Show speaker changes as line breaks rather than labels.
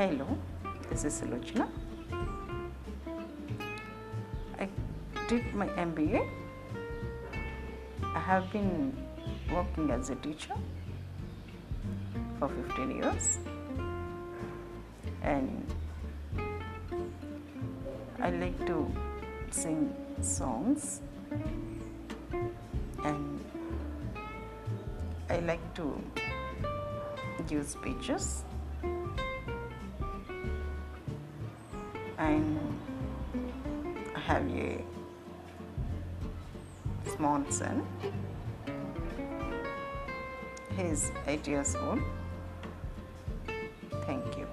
Hello, this is Sulochana. I did my MBA. I have been working as a teacher for 15 years and I like to sing songs and I like to give speeches and I have a small son. He is 8 years old. Thank you.